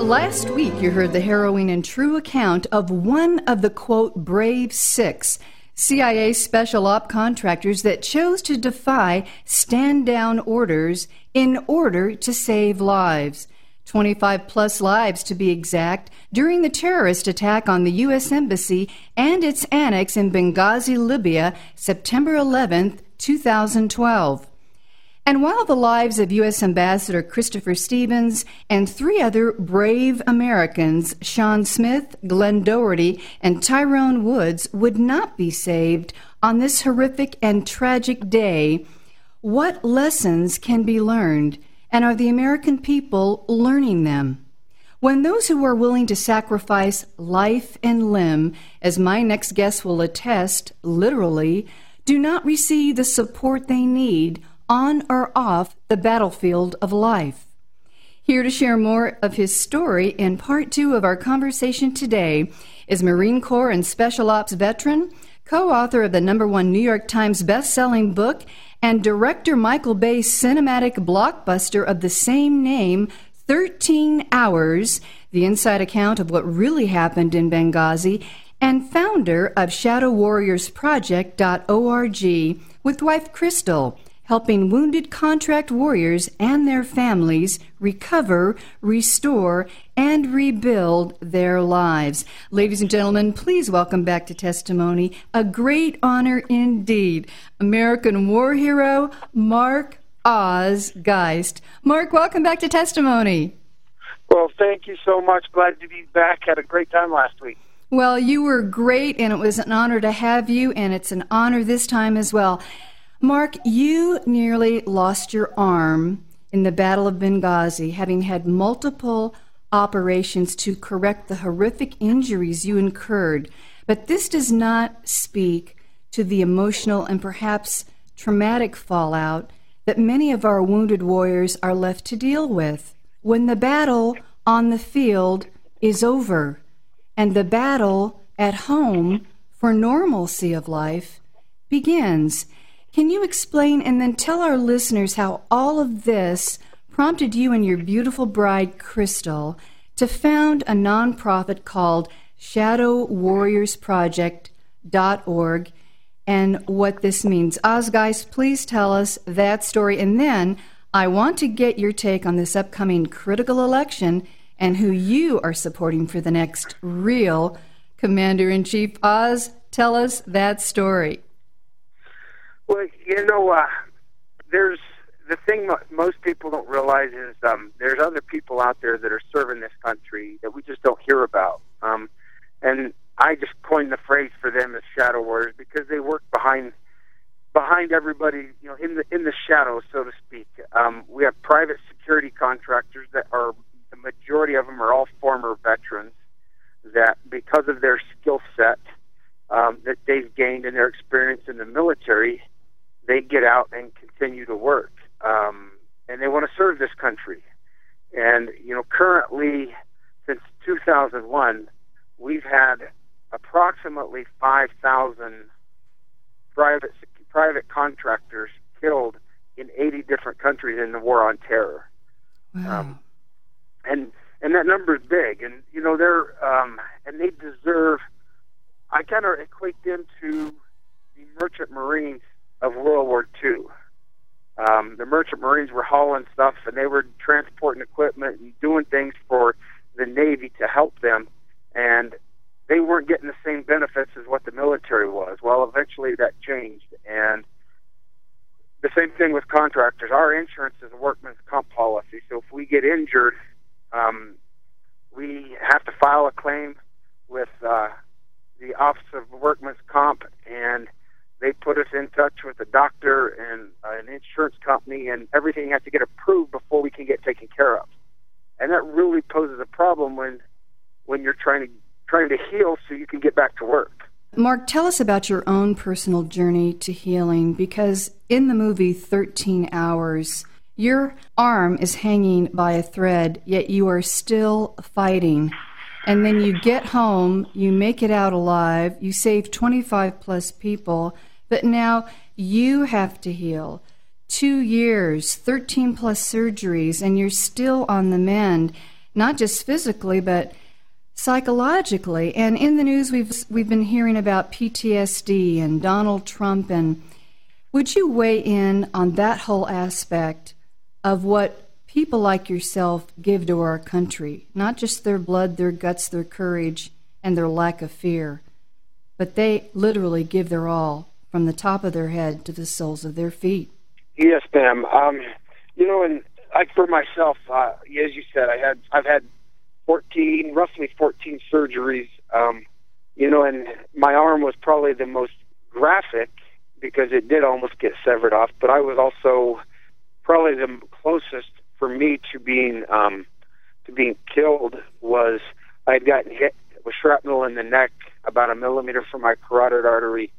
Last week, you heard the harrowing and true account of one of the quote, brave six CIA special op contractors that chose to defy stand down orders in order to save lives. 25 plus lives to be exact, during the terrorist attack on the U.S. Embassy and its annex in Benghazi, Libya, September 11, 2012. And while the lives of U.S. Ambassador Christopher Stevens and three other brave Americans, Sean Smith, Glenn Doherty, and Tyrone Woods, would not be saved on this horrific and tragic day, what lessons can be learned, and are the American people learning them? When those who are willing to sacrifice life and limb, as my next guest will attest, literally, do not receive the support they need, on or off the battlefield of life. Here to share more of his story in part two of our conversation today is Marine Corps and Special Ops veteran, co author of the number one New York Times best-selling book, and director Michael Bay's cinematic blockbuster of the same name, 13 Hours, the inside account of what really happened in Benghazi, and founder of ShadowWarriorsProject.org with wife Crystal helping wounded contract warriors and their families recover, restore, and rebuild their lives. Ladies and gentlemen, please welcome back to testimony a great honor indeed, American war hero Mark Oz Geist. Mark, welcome back to testimony. Well, thank you so much. Glad to be back. Had a great time last week. Well, you were great, and it was an honor to have you, and it's an honor this time as well. Mark, you nearly lost your arm in the Battle of Benghazi, having had multiple operations to correct the horrific injuries you incurred. But this does not speak to the emotional and perhaps traumatic fallout that many of our wounded warriors are left to deal with when the battle on the field is over and the battle at home for normalcy of life begins. Can you explain and then tell our listeners how all of this prompted you and your beautiful bride, Crystal, to found a nonprofit called Shadow Warriors ShadowWarriorsProject.org and what this means? Oz Geist, please tell us that story. And then I want to get your take on this upcoming critical election and who you are supporting for the next real Commander in Chief. Oz, tell us that story. Well, you know, uh, there's the thing most people don't realize is um, there's other people out there that are serving this country that we just don't hear about. Um, and I just coined the phrase for them as shadow warriors because they work behind behind everybody, you know, in the in the shadows, so to speak. Um, we have private security contractors that are the majority of them are all former veterans that because of their skill set um, that they've gained in their experience in the military they get out and continue to work, um, and they want to serve this country. And you know, currently, since 2001, we've had approximately 5,000 private private contractors killed in 80 different countries in the war on terror. Wow. Um, and and that number is big, and you know they're um, and they deserve. I kind of equate them to the merchant marines of World War II. Um, the merchant marines were hauling stuff and they were transporting equipment and doing things for the Navy to help them, and they weren't getting the same benefits as what the military was. Well, eventually that changed, and the same thing with contractors. Our insurance is a workman's comp policy, so if we get injured, um, we have to file a claim with uh, the Office of Workman's Comp, and they put us in touch with a doctor and uh, an insurance company, and everything has to get approved before we can get taken care of. And that really poses a problem when when you're trying to trying to heal so you can get back to work. Mark, tell us about your own personal journey to healing because in the movie 13 Hours, your arm is hanging by a thread, yet you are still fighting. And then you get home, you make it out alive, you save 25 plus people, but now you have to heal. Two years, 13 plus surgeries, and you're still on the mend, not just physically, but psychologically. And in the news, we've, we've been hearing about PTSD and Donald Trump. And would you weigh in on that whole aspect of what people like yourself give to our country? Not just their blood, their guts, their courage, and their lack of fear, but they literally give their all from the top of their head to the soles of their feet. Yes, ma'am. Um, you know, and I, for myself, uh, as you said, I had I've had 14, roughly 14 surgeries. Um, you know, and my arm was probably the most graphic because it did almost get severed off. But I was also probably the closest for me to being um, to being killed was I had gotten hit with shrapnel in the neck about a millimeter from my carotid artery.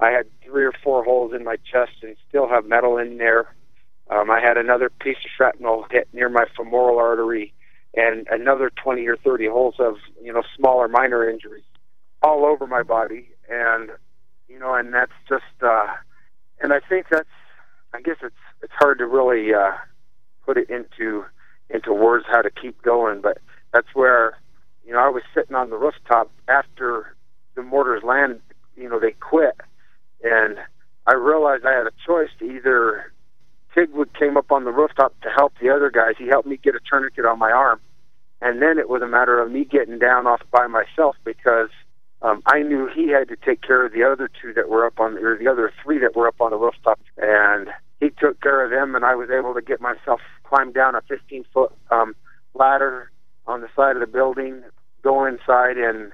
I had three or four holes in my chest and still have metal in there. Um, I had another piece of shrapnel hit near my femoral artery and another 20 or 30 holes of, you know, smaller minor injuries all over my body. And, you know, and that's just, uh, and I think that's, I guess it's, it's hard to really, uh, put it into, into words how to keep going, but that's where, you know, I was sitting on the rooftop after the mortars land, you know, they quit. And I realized I had a choice to either Tigwood came up on the rooftop to help the other guys. He helped me get a tourniquet on my arm. And then it was a matter of me getting down off by myself because um, I knew he had to take care of the other two that were up on, or the other three that were up on the rooftop. And he took care of them, and I was able to get myself climb down a 15 foot um, ladder on the side of the building, go inside, and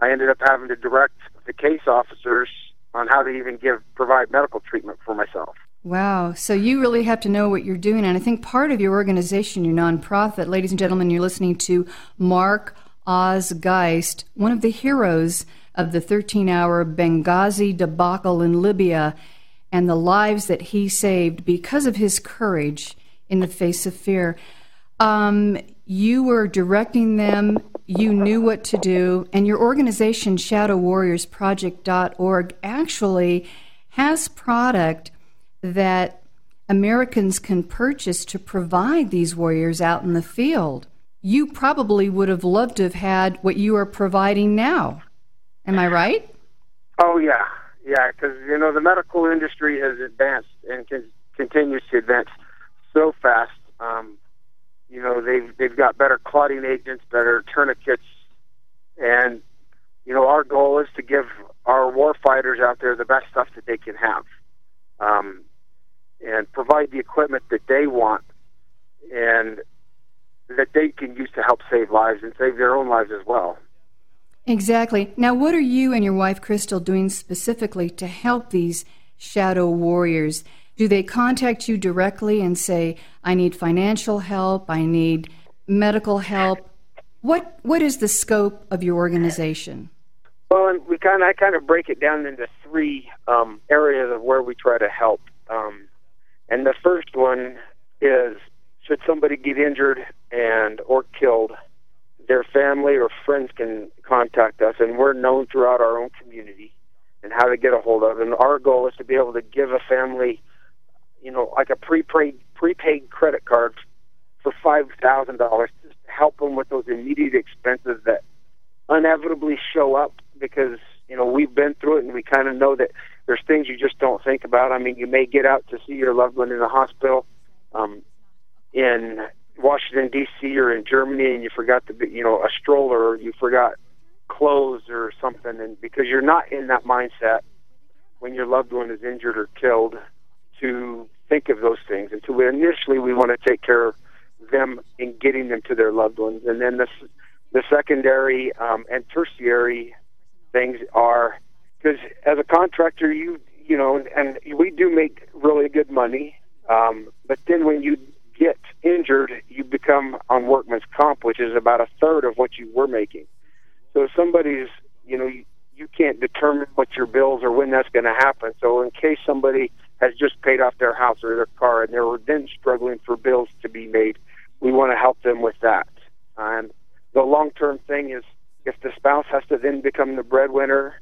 I ended up having to direct the case officers on how to even give provide medical treatment for myself. Wow. So you really have to know what you're doing. And I think part of your organization, your nonprofit, ladies and gentlemen, you're listening to Mark Oz Geist, one of the heroes of the 13 hour Benghazi debacle in Libya and the lives that he saved because of his courage in the face of fear. Um, you were directing them, you knew what to do, and your organization, ShadowWarriorsProject.org, actually has product that Americans can purchase to provide these warriors out in the field. You probably would have loved to have had what you are providing now. Am I right? Oh, yeah. Yeah, because, you know, the medical industry has advanced and continues to advance so fast. You know, they've, they've got better clotting agents, better tourniquets, and, you know, our goal is to give our war fighters out there the best stuff that they can have. Um, and provide the equipment that they want and that they can use to help save lives and save their own lives as well. Exactly. Now, what are you and your wife Crystal doing specifically to help these shadow warriors? Do they contact you directly and say, "I need financial help, I need medical help"? What what is the scope of your organization? Well, we kind of I kind of break it down into three um, areas of where we try to help. Um, and the first one is should somebody get injured and or killed, their family or friends can contact us, and we're known throughout our own community and how to get a hold of. And our goal is to be able to give a family, you know, like a prepaid prepaid credit card for five thousand dollars just to help them with those immediate expenses that inevitably show up because you know we've been through it and we kind of know that there's things you just don't think about. I mean, you may get out to see your loved one in the hospital um, in Washington D.C. or in Germany, and you forgot to be, you know, a stroller, or you forgot clothes or something, and because you're not in that mindset when your loved one is injured or killed, to think of those things. And to initially, we want to take care of them in getting them to their loved ones, and then the the secondary um, and tertiary things are because as a contractor, you you know, and we do make really good money. Um, but then when you get injured, you become on workman's comp, which is about a third of what you were making. So if somebody's, you know, you, you can't determine what your bills or when that's going to happen. So in case somebody has just paid off their house or their car and they're then struggling for bills to be made, we want to help them with that. And the long term thing is if the spouse has to then become the breadwinner,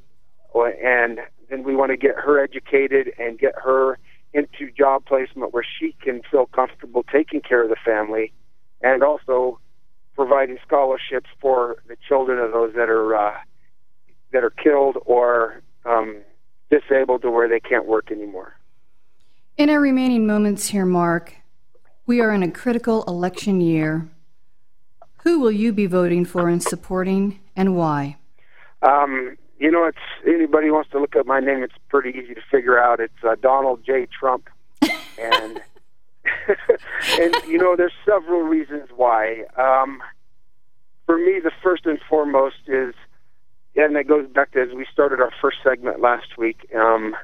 and then we want to get her educated and get her into job placement where she can feel comfortable taking care of the family, and also providing scholarships for the children of those that are uh, that are killed or um, disabled to where they can't work anymore. In our remaining moments here, Mark, we are in a critical election year. Who will you be voting for and supporting, and why? Um, you know, it's anybody wants to look up my name. It's pretty easy to figure out. It's uh, Donald J. Trump, and and you know, there's several reasons why. Um, for me, the first and foremost is, and that goes back to as we started our first segment last week. Um,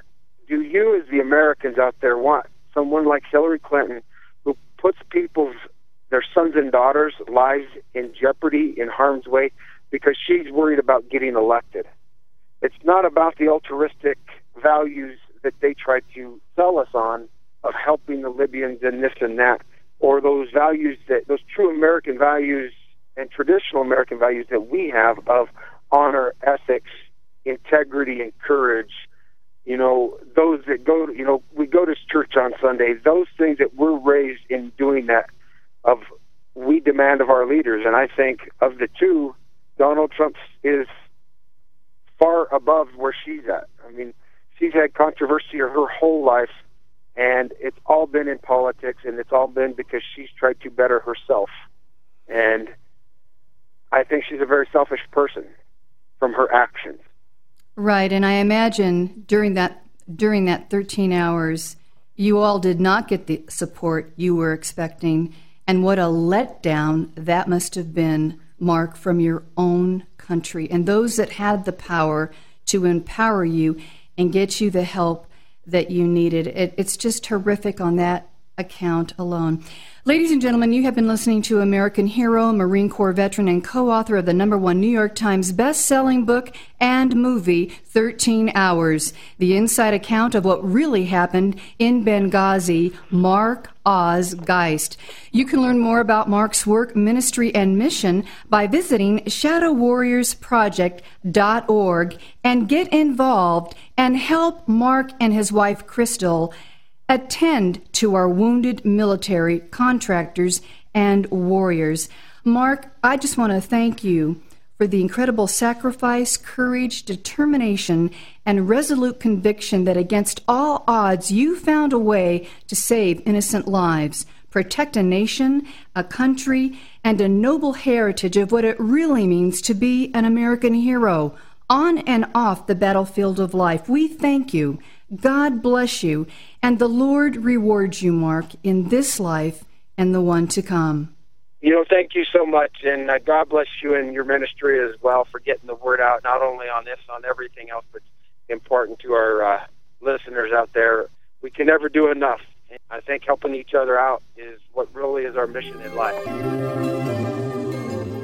do you, as the Americans out there, want someone like Hillary Clinton who puts people's their sons and daughters' lives in jeopardy, in harm's way, because she's worried about getting elected? It's not about the altruistic values that they try to sell us on of helping the Libyans and this and that, or those values that those true American values and traditional American values that we have of honor, ethics, integrity, and courage. You know, those that go, you know, we go to church on Sunday. Those things that we're raised in doing that, of we demand of our leaders. And I think of the two, Donald Trump is far above where she's at. I mean, she's had controversy her whole life and it's all been in politics and it's all been because she's tried to better herself and i think she's a very selfish person from her actions right and i imagine during that during that 13 hours you all did not get the support you were expecting and what a letdown that must have been mark from your own country and those that had the power to empower you and get you the help that you needed. It, it's just horrific on that account alone. Ladies and gentlemen, you have been listening to American hero, Marine Corps veteran, and co author of the number one New York Times best-selling book and movie, 13 Hours, the inside account of what really happened in Benghazi, Mark Oz Geist. You can learn more about Mark's work, ministry, and mission by visiting shadowwarriorsproject.org and get involved and help Mark and his wife, Crystal, attend to our wounded military contractors and warriors. Mark, I just want to thank you for the incredible sacrifice, courage, determination, and resolute conviction that against all odds you found a way to save innocent lives, protect a nation, a country, and a noble heritage of what it really means to be an American hero on and off the battlefield of life. We thank you God bless you, and the Lord rewards you, Mark, in this life and the one to come. You know, thank you so much, and uh, God bless you and your ministry as well for getting the word out, not only on this, on everything else, but important to our uh, listeners out there. We can never do enough. I think helping each other out is what really is our mission in life.